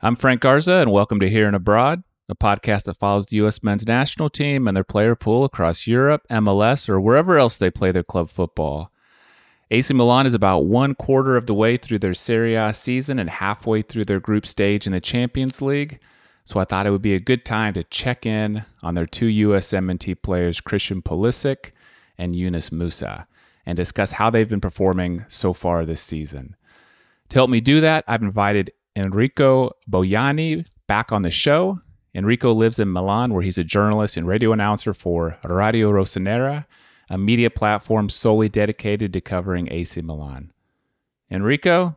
I'm Frank Garza, and welcome to Here and Abroad, a podcast that follows the U.S. men's national team and their player pool across Europe, MLS, or wherever else they play their club football. AC Milan is about one quarter of the way through their Serie A season and halfway through their group stage in the Champions League. So I thought it would be a good time to check in on their two USMNT players, Christian Pulisic and Yunus Musah, and discuss how they've been performing so far this season. To help me do that, I've invited Enrico Boiani back on the show. Enrico lives in Milan, where he's a journalist and radio announcer for Radio Rossonera, a media platform solely dedicated to covering AC Milan. Enrico,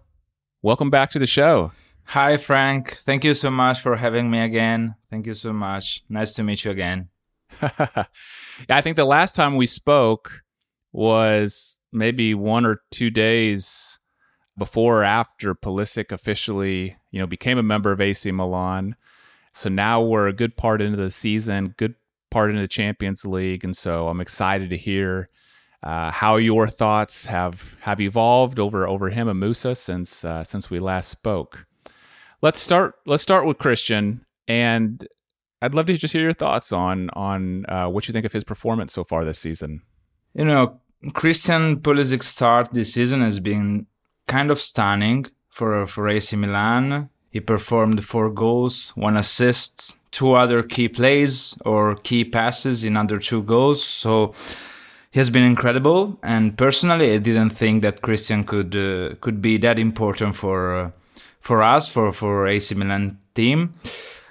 welcome back to the show. Hi, Frank. Thank you so much for having me again. Thank you so much. Nice to meet you again. I think the last time we spoke was maybe one or two days before or after Pulisic officially, you know, became a member of AC Milan. So now we're a good part into the season, good part into the Champions League, and so I'm excited to hear uh, how your thoughts have have evolved over over him and Musah since uh, since we last spoke. Let's start. Let's start with Christian, and I'd love to just hear your thoughts on on uh, what you think of his performance so far this season. You know, Christian Pulisic's start this season has been kind of stunning for for AC Milan. He performed four goals, one assist, two other key plays or key passes in under two goals. So he has been incredible. And personally, I didn't think that Christian could uh, could be that important for uh, for us for for AC Milan team.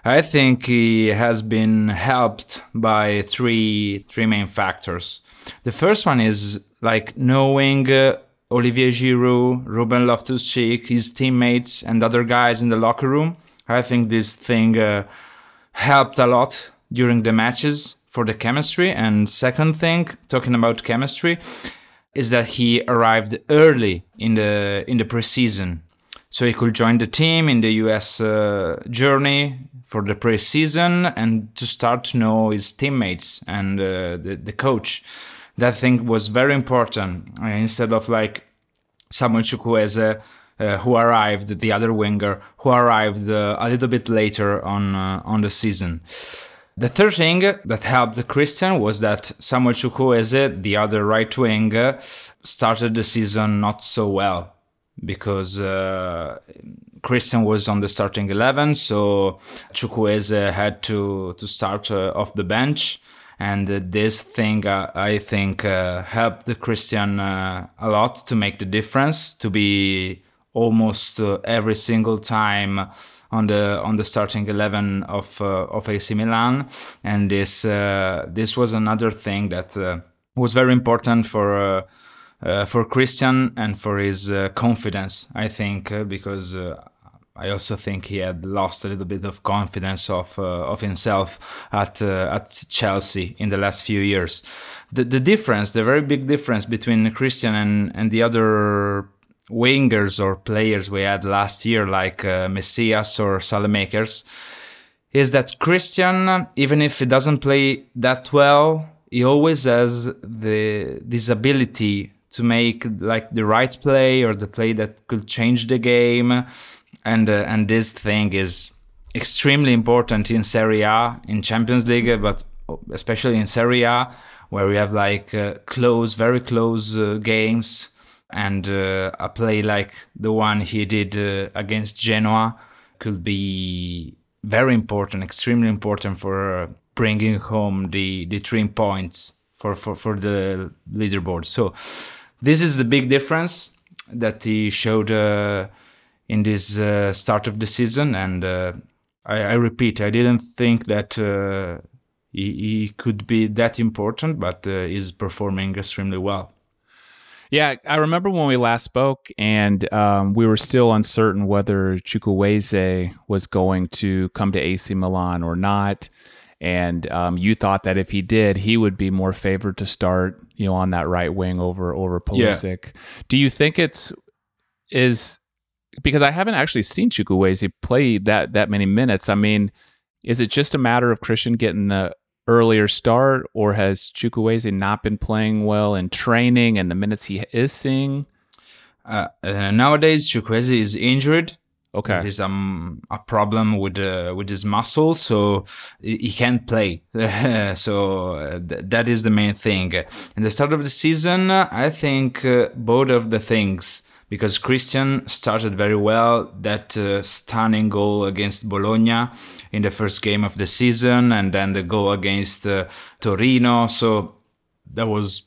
I think he has been helped by three three main factors. The first one is like knowing uh, Olivier Giroud, Ruben Loftus-Cheek, his teammates, and other guys in the locker room. I think this thing uh, helped a lot during the matches for the chemistry. And second thing, talking about chemistry, is that he arrived early in the in the preseason, so he could join the team in the US uh, journey for the preseason and to start to know his teammates and uh, the, the coach that thing was very important uh, instead of like Samuel Chukwueze uh, who arrived, the other winger, who arrived uh, a little bit later on uh, on the season. The third thing that helped Christian was that Samuel Chukwueze, the other right wing, started the season not so well because uh, Christian was on the starting eleven, so Chukwueze had to to start uh, off the bench and uh, this thing uh, I think uh, helped Christian uh, a lot to make the difference to be almost uh, every single time on the on the starting 11 of uh, of AC Milan. And this this was another thing that was very important for for Christian and for his confidence I think because I also think he had lost a little bit of confidence of uh, of himself at uh, at Chelsea in the last few years. The the difference, the very big difference between Christian and and the other wingers or players we had last year, like uh, Messias or Saelemaekers, is that Christian, even if he doesn't play that well, he always has the this ability to make like the right play or the play that could change the game and uh, and this thing is extremely important in Serie A, in Champions League, but especially in Serie A, where we have like uh, close, very close uh, games, and uh, a play like the one he did uh, against Genoa could be very important, extremely important for uh, bringing home the the three points for for for the leaderboard. So this is the big difference that he showed in this uh, start of the season. And uh, I, I, repeat, I didn't think that uh, he, he, could be that important, but uh, he's performing extremely well. Yeah, I remember when we last spoke, and um, we were still uncertain whether Chukwueze was going to come to AC Milan or not. And um, you thought that if he did, he would be more favored to start, you know, on that right wing over over Pulisic. Yeah. Do you think it's is because I haven't actually seen Chukwueze play that that many minutes. I mean, is it just a matter of Christian getting the earlier start, or has Chukwueze not been playing well in training and the minutes he is seeing? Uh, uh, nowadays, Chukwueze is injured. Okay. Is um, a problem with uh, with his muscle, so he can't play. so uh, th- that is the main thing. In the start of the season, I think uh, both of the things because Christian started very well. That uh, stunning goal against Bologna in the first game of the season, and then the goal against uh, Torino. So that was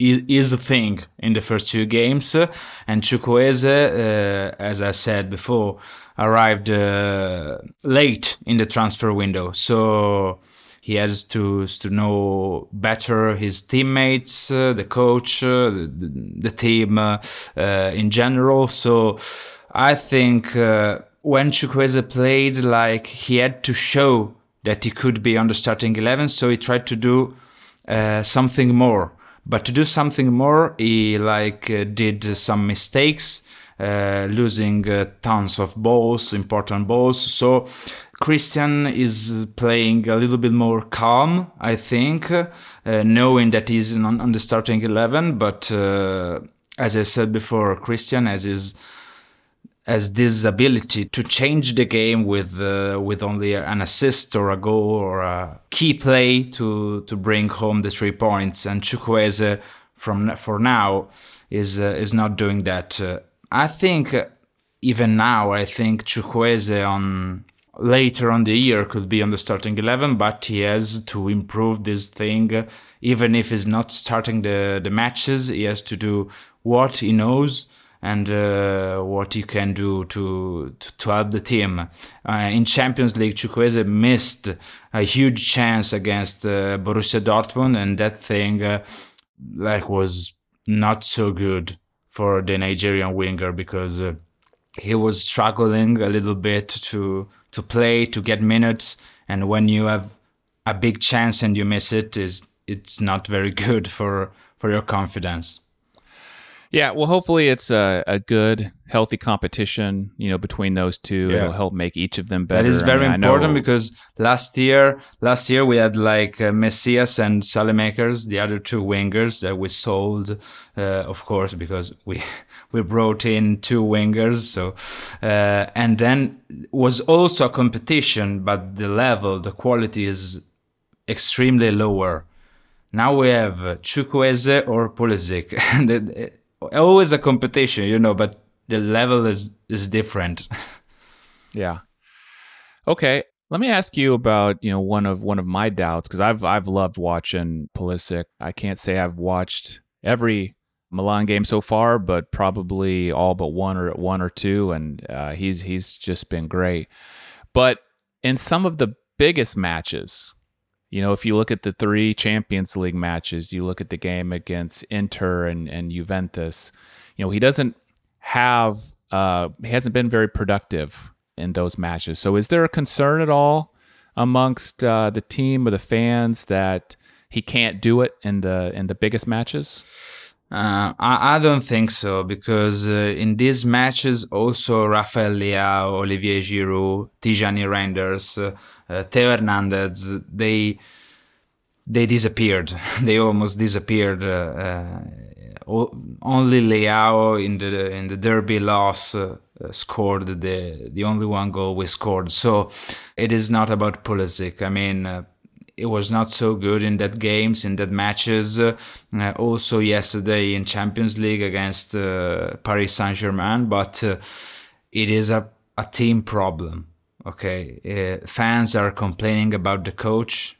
is a thing in the first two games. And Chukwueze, uh, as I said before, arrived uh, late in the transfer window. So he has to to know better his teammates, uh, the coach, uh, the, the, team uh, uh, in general. So I think when Chukwueze played, like he had to show that he could be on the starting eleven. So he tried to do something more but to do something more, he like uh, did some mistakes, uh, losing uh, tons of balls, important balls. So Christian is playing a little bit more calm, I think, uh, knowing that he's on, on, the starting eleven. But uh, as I said before, Christian has his has this ability to change the game with uh, with only an assist or a goal or a key play to to bring home the three points. And Chukwueze, from for now, is uh, is not doing that. Uh, I think even now, I think Chukwueze on later on the year could be on the starting 11 but he has to improve this thing even if he's not starting the the matches he has to do what he knows and uh, what he can do to to, help the team. Uh, in Champions League, Chukwueze missed a huge chance against uh, Borussia Dortmund, and that thing uh, like was not so good for the Nigerian winger because uh, he was struggling a little bit to to play to get minutes, and when you have a big chance and you miss it, is it's not very good for for your confidence. Yeah, well, hopefully it's a, a good, healthy competition, you know, between those two. Yeah. It'll help make each of them better. That is very I mean, important because last year, last year we had like uh, Messias and Saelemaekers, the other two wingers that we sold, uh, of course, because we we brought in two wingers. So, uh, and then was also a competition, but the level, the quality is extremely lower. Now we have Chukwueze or Pulisic, and always a competition, you know, but the level is is different. yeah. Okay. Let me ask you about you know one of one of my doubts because I've I've loved watching Pulisic. I can't say I've watched every Milan game so far, but probably all but one or one or two, and uh, he's he's just been great. But in some of the biggest matches, you know, if you look at the three Champions League matches, you look at the game against Inter and, and Juventus, you know, he doesn't have, uh, he hasn't been very productive in those matches. So is there a concern at all amongst uh, the team or the fans that he can't do it in the in the biggest matches? Uh, I, I, don't think so because uh, in these matches also Rafael Leao, Olivier Giroud, Tijjani Reijnders, uh, uh, Theo Hernandez, they they disappeared. they almost disappeared. Uh, uh, only Leao in the in the derby loss scored the the only one goal we scored. So it is not about Pulisic. I mean it was not so good in that games in that matches. Uh, also yesterday in Champions League against uh, Paris Saint Germain, but uh, it is a, a team problem. Okay, uh, fans are complaining about the coach.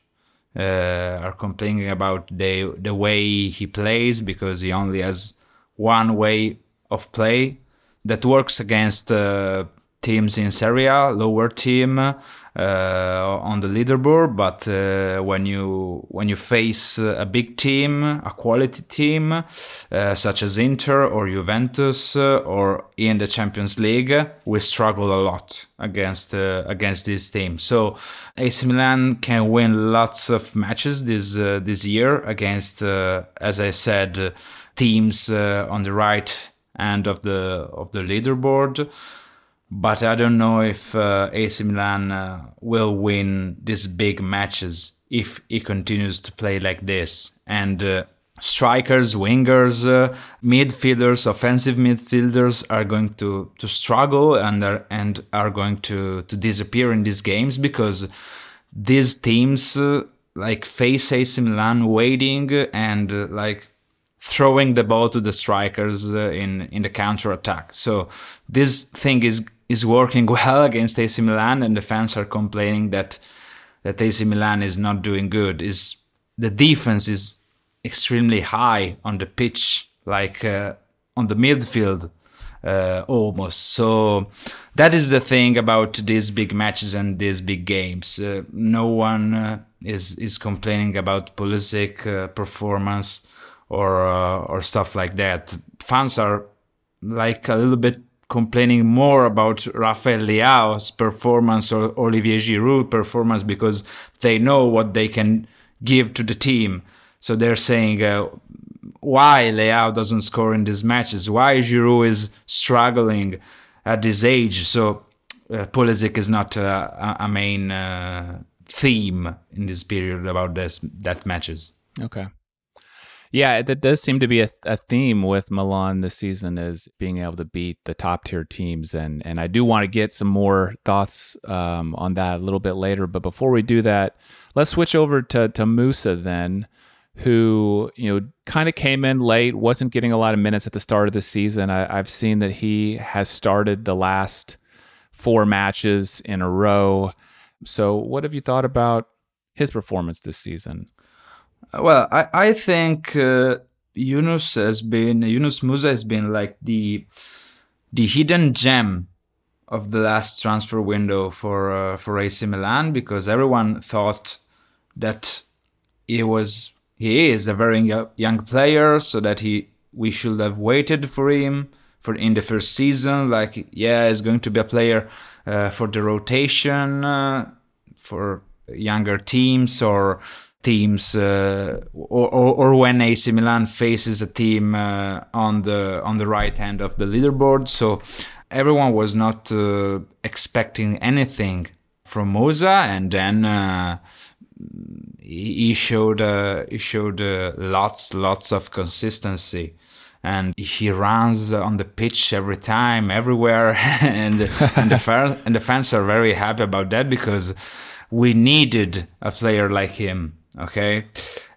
Uh, are complaining about the the way he plays because he only has one way of play that works against uh, teams in Serie A, lower team uh, on the leaderboard. But uh, when you when you face a big team, a quality team uh, such as Inter or Juventus or in the Champions League, we struggle a lot against against this team. So AC Milan can win lots of matches this this year against, as I said, teams on the right end of the of the leaderboard but I don't know if uh, AC Milan uh, will win these big matches if he continues to play like this. And uh, strikers, wingers, uh, midfielders, offensive midfielders are going to, to struggle and are, and are going to, to disappear in these games because these teams uh, like face AC Milan waiting and uh, like throwing the ball to the strikers in in the counter attack. So this thing is is working well against AC Milan, and the fans are complaining that that AC Milan is not doing good. Is the defense is extremely high on the pitch, like uh, on the midfield. Uh, almost. So that is the thing about these big matches and these big games. Uh, no one uh, is is complaining about Pulisic uh, performance or uh, or stuff like that. Fans are like a little bit complaining more about Rafael Leao's performance or Olivier Giroud performance because they know what they can give to the team. So they're saying uh, why Leao doesn't score in these matches, why Giroud is struggling at this age. So uh, Pulisic is not uh, a main uh, theme in this period about this death matches. Okay. Yeah, that does seem to be a, a theme with Milan this season is being able to beat the top tier teams, and and I do want to get some more thoughts um, on that a little bit later. But before we do that, let's switch over to to Musah then, who you know kind of came in late, wasn't getting a lot of minutes at the start of the season. I, I've seen that he has started the last four matches in a row. So, what have you thought about his performance this season? Well, I I think uh, Yunus has been Yunus Musah has been like the the hidden gem of the last transfer window for uh, for AC Milan because everyone thought that he was he is a very young player, so that he we should have waited for him for in the first season. Like, yeah, he's going to be a player uh, for the rotation uh, for younger teams or teams, uh, or, or, or when AC Milan faces a team uh, on the on the right hand of the leaderboard. So everyone was not uh, expecting anything from Musah, and then uh, he showed uh, he showed uh, lots lots of consistency. And he runs on the pitch every time everywhere. And and the and the fans are very happy about that because we needed a player like him okay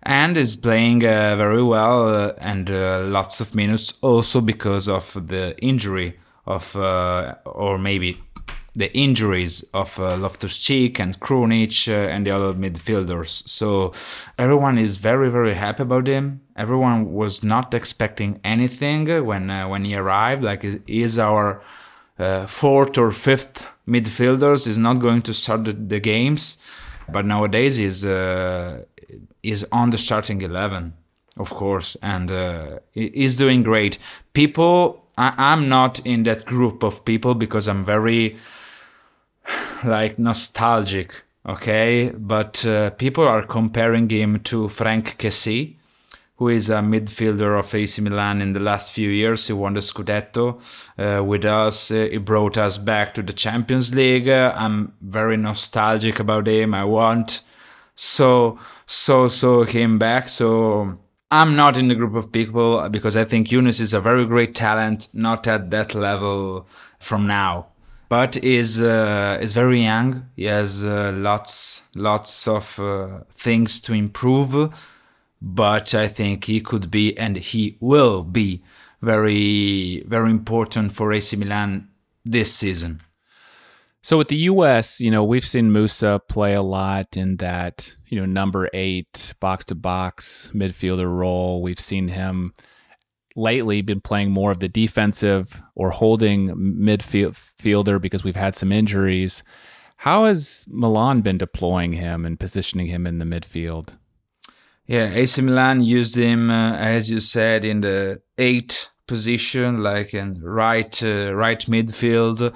and is playing uh, very well uh, and uh, lots of minutes also because of the injury of uh, or maybe the injuries of uh, Loftus-Cheek and Krunic uh, and the other midfielders. So everyone is very very happy about him. Everyone was not expecting anything when when he arrived. Like he is our fourth or fifth midfielders. Is not going to start the, the games, but nowadays is uh, is on the starting eleven, of course, and uh, is doing great. People. I, I'm not in that group of people because I'm very like nostalgic, okay? But uh, people are comparing him to Frank Kessie, who is a midfielder of AC Milan in the last few years. He won the Scudetto uh, with us. Uh, he brought us back to the Champions League. Uh, I'm very nostalgic about him. I want so, so, so him back. So I'm not in the group of people because I think Yunus is a very great talent, not at that level from now but is uh, is very young. He has uh, lots lots of uh, things to improve, but I think he could be and he will be very very important for AC Milan this season. So with the U.S., you know, we've seen Musah play a lot in that you know number eight box to box midfielder role. We've seen him lately been playing more of the defensive or holding midfielder because we've had some injuries. How has Milan been deploying him and positioning him in the midfield? Yeah, AC Milan used him, uh, as you said, in the eight position, like in right uh, right midfield,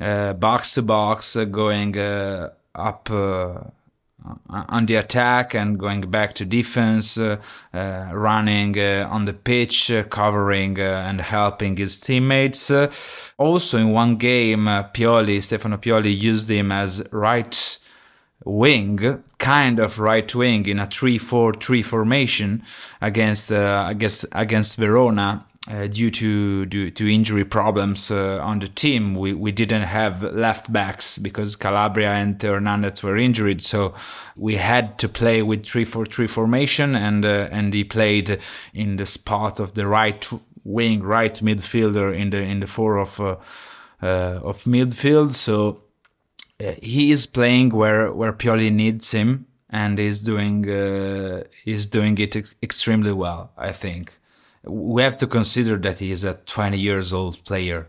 uh, box to box, uh, going uh, up uh, on the attack and going back to defense, running on the pitch, covering and helping his teammates. also, in one game, Pioli, Stefano Pioli, used him as right wing, kind of right wing in a 3-4-3 formation against uh, against against Verona. Uh, due to due to injury problems uh, on the team, we, we didn't have left backs because Calabria and Hernandez were injured. So we had to play with three four three formation, and uh, and he played in the spot of the right wing, right midfielder in the in the four of uh, uh, of midfield. So he is playing where where Pioli needs him, and he's doing uh, he's doing it ex- extremely well. I think we have to consider that he is a 20 years old player.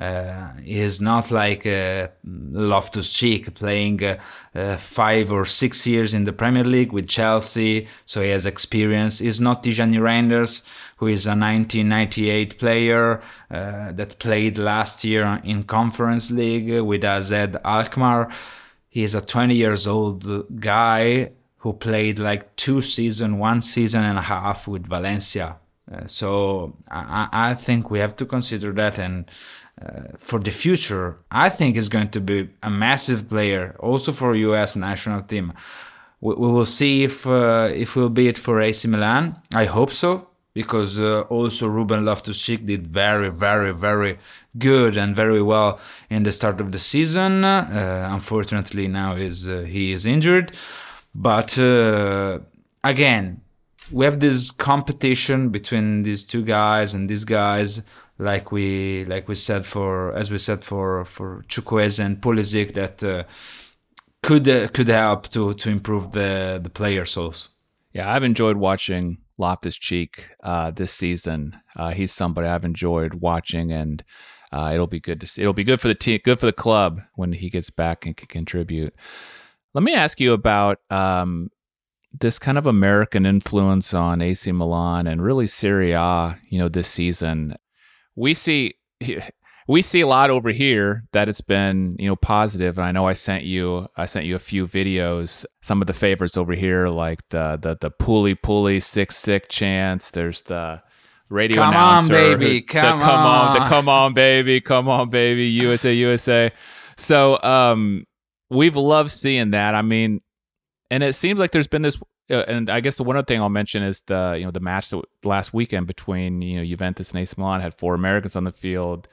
Uh, is not like uh, Loftus Cheek playing uh, uh, five or six years in the Premier League with Chelsea, so he has experience. He's not Tijjani Reijnders, who is a 1998 player uh, that played last year in Conference League with AZ Alkmaar. He is a 20 years old guy who played like two season, one season and a half with Valencia. Uh, so I, I, think we have to consider that and uh, for the future, I think is going to be a massive player also for U.S. national team. We, we will see if uh, if we'll be it for AC Milan. I hope so because uh, also Ruben Loftus-Cheek did very, very, very good and very well in the start of the season. Uh, unfortunately, now is uh, he is injured, but again, we have this competition between these two guys and these guys like we like we said for as we said for for Chukwueze and Pulisic that uh, could uh, could help to to improve the the player souls. Yeah, I've enjoyed watching Loftus Cheek uh, this season. Uh, he's somebody I've enjoyed watching, and uh, it'll be good to see. It'll be good for the team, good for the club when he gets back and can contribute. Let me ask you about um, this kind of American influence on AC Milan and really Serie A, you know, this season. We see we see a lot over here that it's been, you know, positive. And I know I sent you I sent you a few videos, some of the favorites over here, like the the the pulley pulley six sick chance. There's the radio come announcer. On, baby, come, the, come on. on. The come on, baby, come on, baby, USA, USA. So um we've loved seeing that. I mean, and it seems like there's been this uh, and I guess the one other thing I'll mention is the you know the match that last weekend between you know Juventus and AC Milan had four Americans on the field.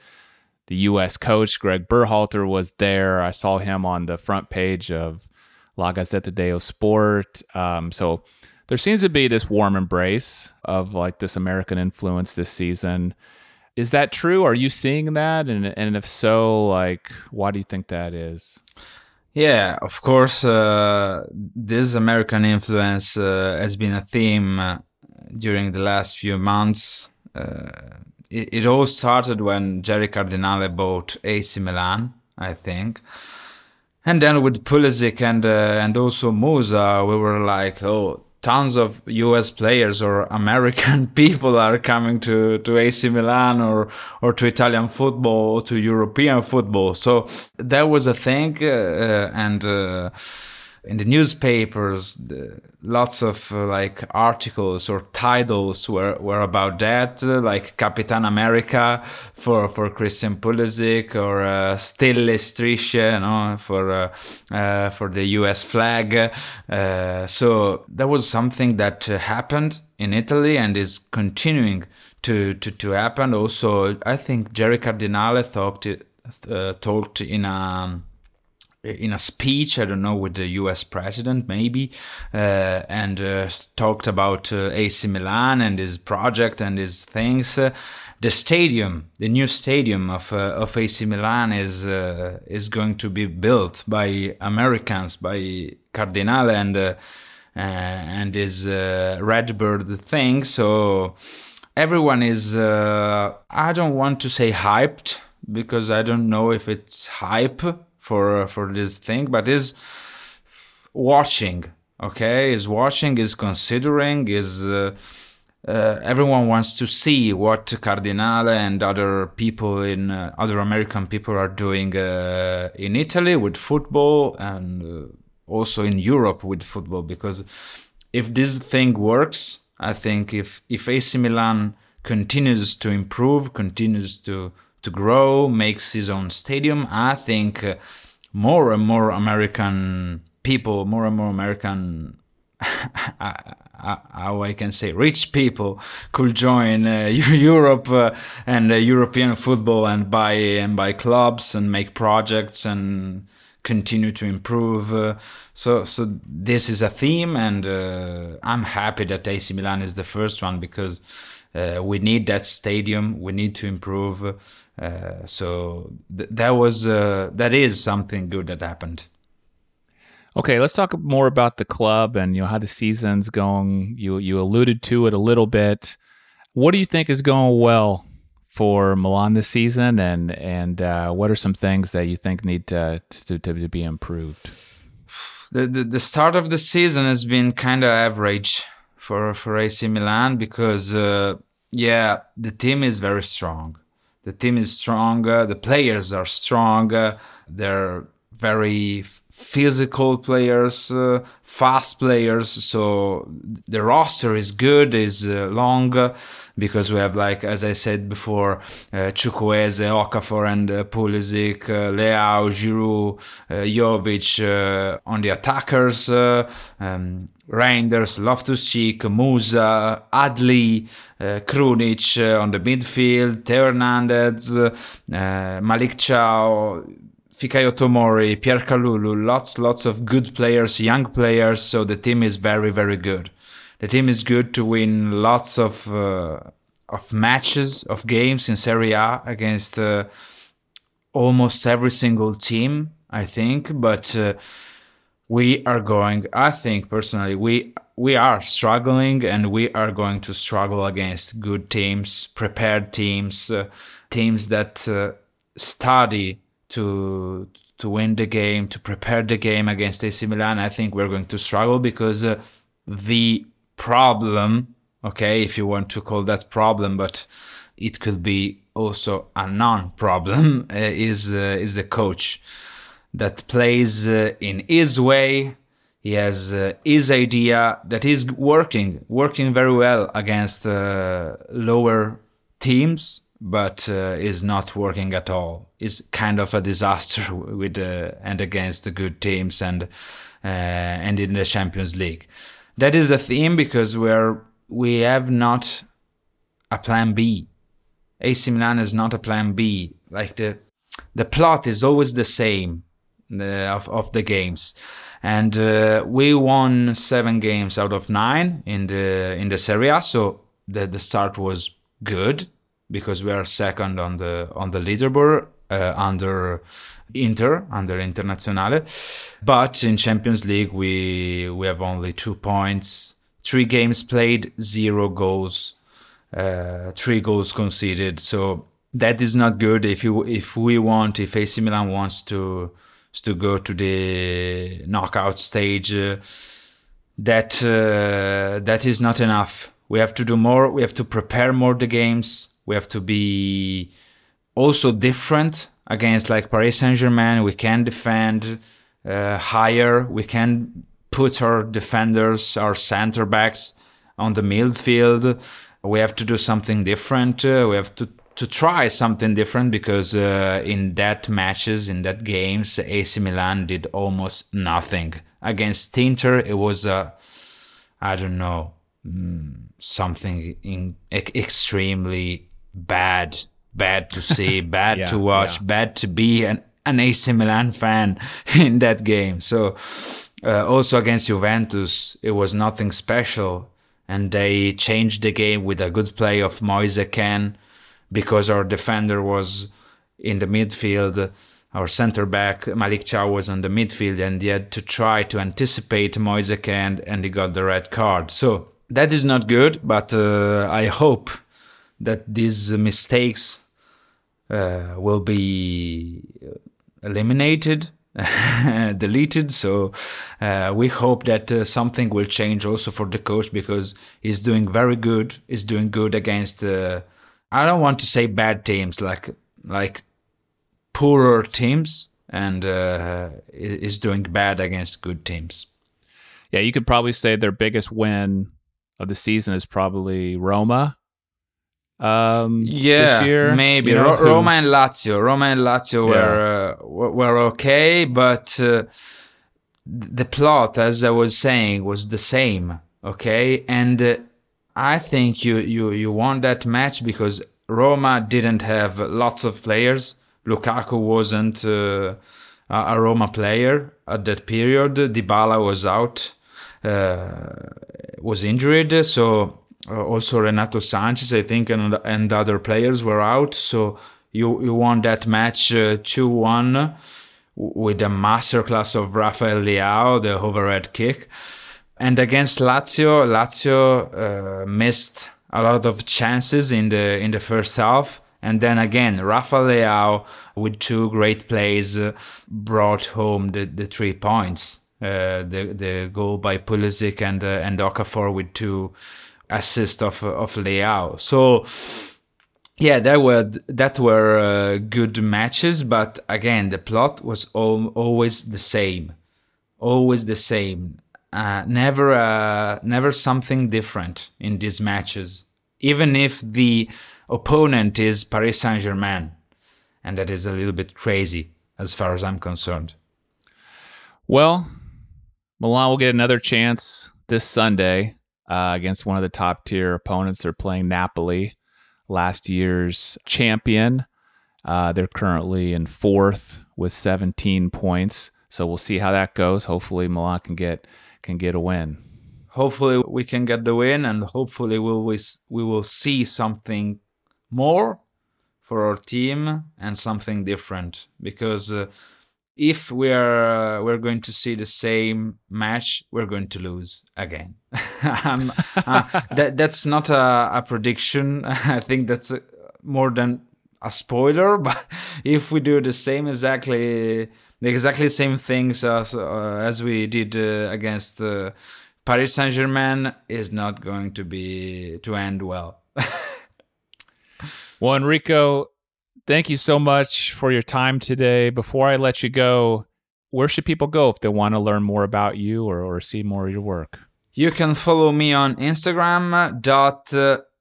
The U.S. coach Greg Berhalter was there. I saw him on the front page of La Gazzetta dello Sport. Um, so there seems to be this warm embrace of like this American influence this season. Is that true? Are you seeing that? And and if so, like, why do you think that is? Yeah, of course, uh, this American influence uh, has been a theme uh, during the last few months. Uh, it, it, all started when Jerry Cardinale bought AC Milan, I think. And then with Pulisic and uh, and also Musah, we were like, oh, tons of US players or American people are coming to, to AC Milan or, or to Italian football or to European football. So that was a thing. Uh, and, uh, in the newspapers, the, lots of uh, like articles or titles were, were about that, uh, like Capitan America for for Christian Pulisic or uh, Stelle Strisce, you know, for uh, uh, for the U.S. flag. Uh, so that was something that happened in Italy and is continuing to to, to happen. Also, I think Jerry Cardinale talked talked in a um, in a speech, I don't know, with the US president maybe, uh, and uh, talked about uh, AC Milan and his project and his things. Uh, the stadium, the new stadium of uh, of AC Milan is uh, is going to be built by Americans, by Cardinale and and his Redbird thing. So everyone is, I don't want to say hyped because I don't know if it's hype for for this thing, but is watching. Okay, is watching, is considering, is uh, uh, everyone wants to see what Cardinale and other people in uh, other American people are doing uh, in Italy with football and uh, also in Europe with football. Because if this thing works, I think if if AC Milan continues to improve, continues to to grow, makes his own stadium, I think uh, more and more American people, more and more American, how I can say, rich people could join uh, Europe uh, and uh, European football and buy and buy clubs and make projects and continue to improve. Uh, so, so this is a theme, and uh, I'm happy that AC Milan is the first one because uh, we need that stadium. We need to improve. Uh, so th- that was uh, that is something good that happened. Okay, let's talk more about the club and you know how the season's going. You you alluded to it a little bit. What do you think is going well for Milan this season, and and uh, what are some things that you think need to to, to be improved? The, the the start of the season has been kind of average for for AC Milan because uh, yeah, the team is very strong. The team is stronger, the players are stronger, they're very physical players, uh, fast players. So the roster is good, is uh, long because we have like as I said before, uh, Chukwueze, Okafor, and uh, Pulisic, uh, Leao, Giroud, uh, Jovic uh, on the attackers. Uh, um, Reijnders, Loftus-Cheek, Musah, Adli, uh, Krunic on the midfield, Theo Hernandez, Thiaw, Fikayo Tomori, Pierre Kalulu, lots, lots of good players, young players. So the team is very, very good. The team is good to win lots of uh, of matches, of games in Serie A against uh, almost every single team, I think. But uh, we are going i think personally we we are struggling and we are going to struggle against good teams prepared teams uh, teams that uh, study to to win the game to prepare the game against AC Milan i think we're going to struggle because uh, the problem okay if you want to call that problem but it could be also a non-problem uh, is uh, is the coach that plays uh, in his way. He has uh, his idea that is working, working very well against uh, lower teams, but uh, is not working at all. Is kind of a disaster with uh, and against the good teams and uh, and in the Champions League. That is the theme because we're we have not a plan B. AC Milan is not a plan B. Like the the plot is always the same of, of the games and uh, we won seven games out of nine in the in the Serie A. So the the start was good because we are second on the on the leaderboard uh, under Inter under Internazionale. But in Champions League we we have only two points, three games played, zero goals, uh, three goals conceded. So that is not good. If you if we want if AC Milan wants to to go to the knockout stage. Uh, that uh, that is not enough. We have to do more. We have to prepare more the games. We have to be also different against like Paris Saint Germain. We can defend uh, higher. We can put our defenders, our center backs on the midfield. We have to do something different. Uh, we have to to try something different because uh, in that matches in that games AC Milan did almost nothing against Inter it was a I don't know mm, something in, extremely bad bad to see bad yeah, to watch yeah. bad to be an, an AC Milan fan in that game so uh, also against Juventus it was nothing special and they changed the game with a good play of Moise Kean because our defender was in the midfield. Our center back Malik Thiaw was on the midfield, and he had to try to anticipate Moise Kean, and he got the red card. So that is not good. But uh, I hope that these mistakes uh, will be eliminated deleted. So uh, we hope that uh, something will change also for the coach because he's doing very good. He's doing good against uh, I don't want to say bad teams, like like poorer teams, and uh, is doing bad against good teams. Yeah, you could probably say their biggest win of the season is probably Roma. Um, yeah, maybe you know, Roma and Lazio. Roma and Lazio yeah. were uh, were okay, but uh, the plot, as I was saying, was the same. Okay, and uh, I think you you you won that match because Roma didn't have lots of players. Lukaku wasn't uh, a Roma player at that period. Dybala was out, uh, was injured, so uh, also Renato Sanches, I think, and, and other players were out. So you you won that match uh, two one with a masterclass of Rafael Leao, the overhead kick. And against Lazio, Lazio uh, missed a lot of chances in the in the first half. And then again, Rafael Leao with two great plays uh, brought home the, the three points. Uh, the the goal by Pulisic and uh, and Okafor with two assists of of Leao. So yeah, that were that were uh, good matches, but again, the plot was all, always the same, always the same. Uh, never, uh, never something different in these matches, even if the opponent is Paris Saint Germain, and that is a little bit crazy as far as I'm concerned. Well, Milan will get another chance this Sunday uh, against one of the top tier opponents. They're playing Napoli last year's champion. Uh, they're currently in fourth with 17 points. So we'll see how that goes. Hopefully Milan can get can get a win. Hopefully we can get the win, and hopefully we will we will see something more for our team and something different because. Uh, if we're uh, we're going to see the same match, we're going to lose again. uh, that that's not a, a prediction. I think that's a, more than a spoiler. But if we do the same exactly the exactly same things as uh, as we did uh, against uh, Paris Saint Germain, is not going to be to end well. well, Enrico, thank you so much for your time today. Before I let you go, where should people go if they want to learn more about you or, or see more of your work? You can follow me on Instagram dot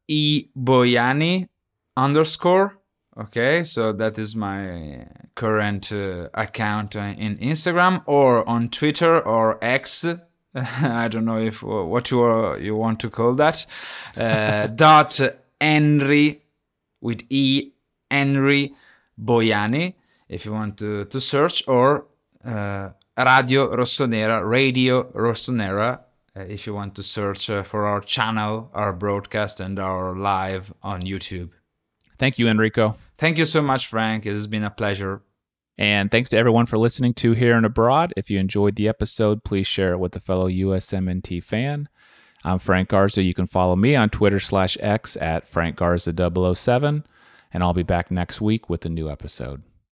e boiani underscore. Okay, so that is my current uh, account in Instagram or on Twitter or X. I don't know if what you are, you want to call that. Uh, dot Henry with E Henry Boiani, if you want to, to search, or uh, Radio Rossonera, Radio Rossonera, uh, if you want to search uh, for our channel, our broadcast, and our live on YouTube. Thank you, Enrico. Thank you so much, Frank. It has been a pleasure. And thanks to everyone for listening to Here and Abroad. If you enjoyed the episode, please share it with a fellow USMNT fan. I'm Frank Garza. You can follow me on Twitter slash X at Frank Garza 007 and I'll be back next week with a new episode.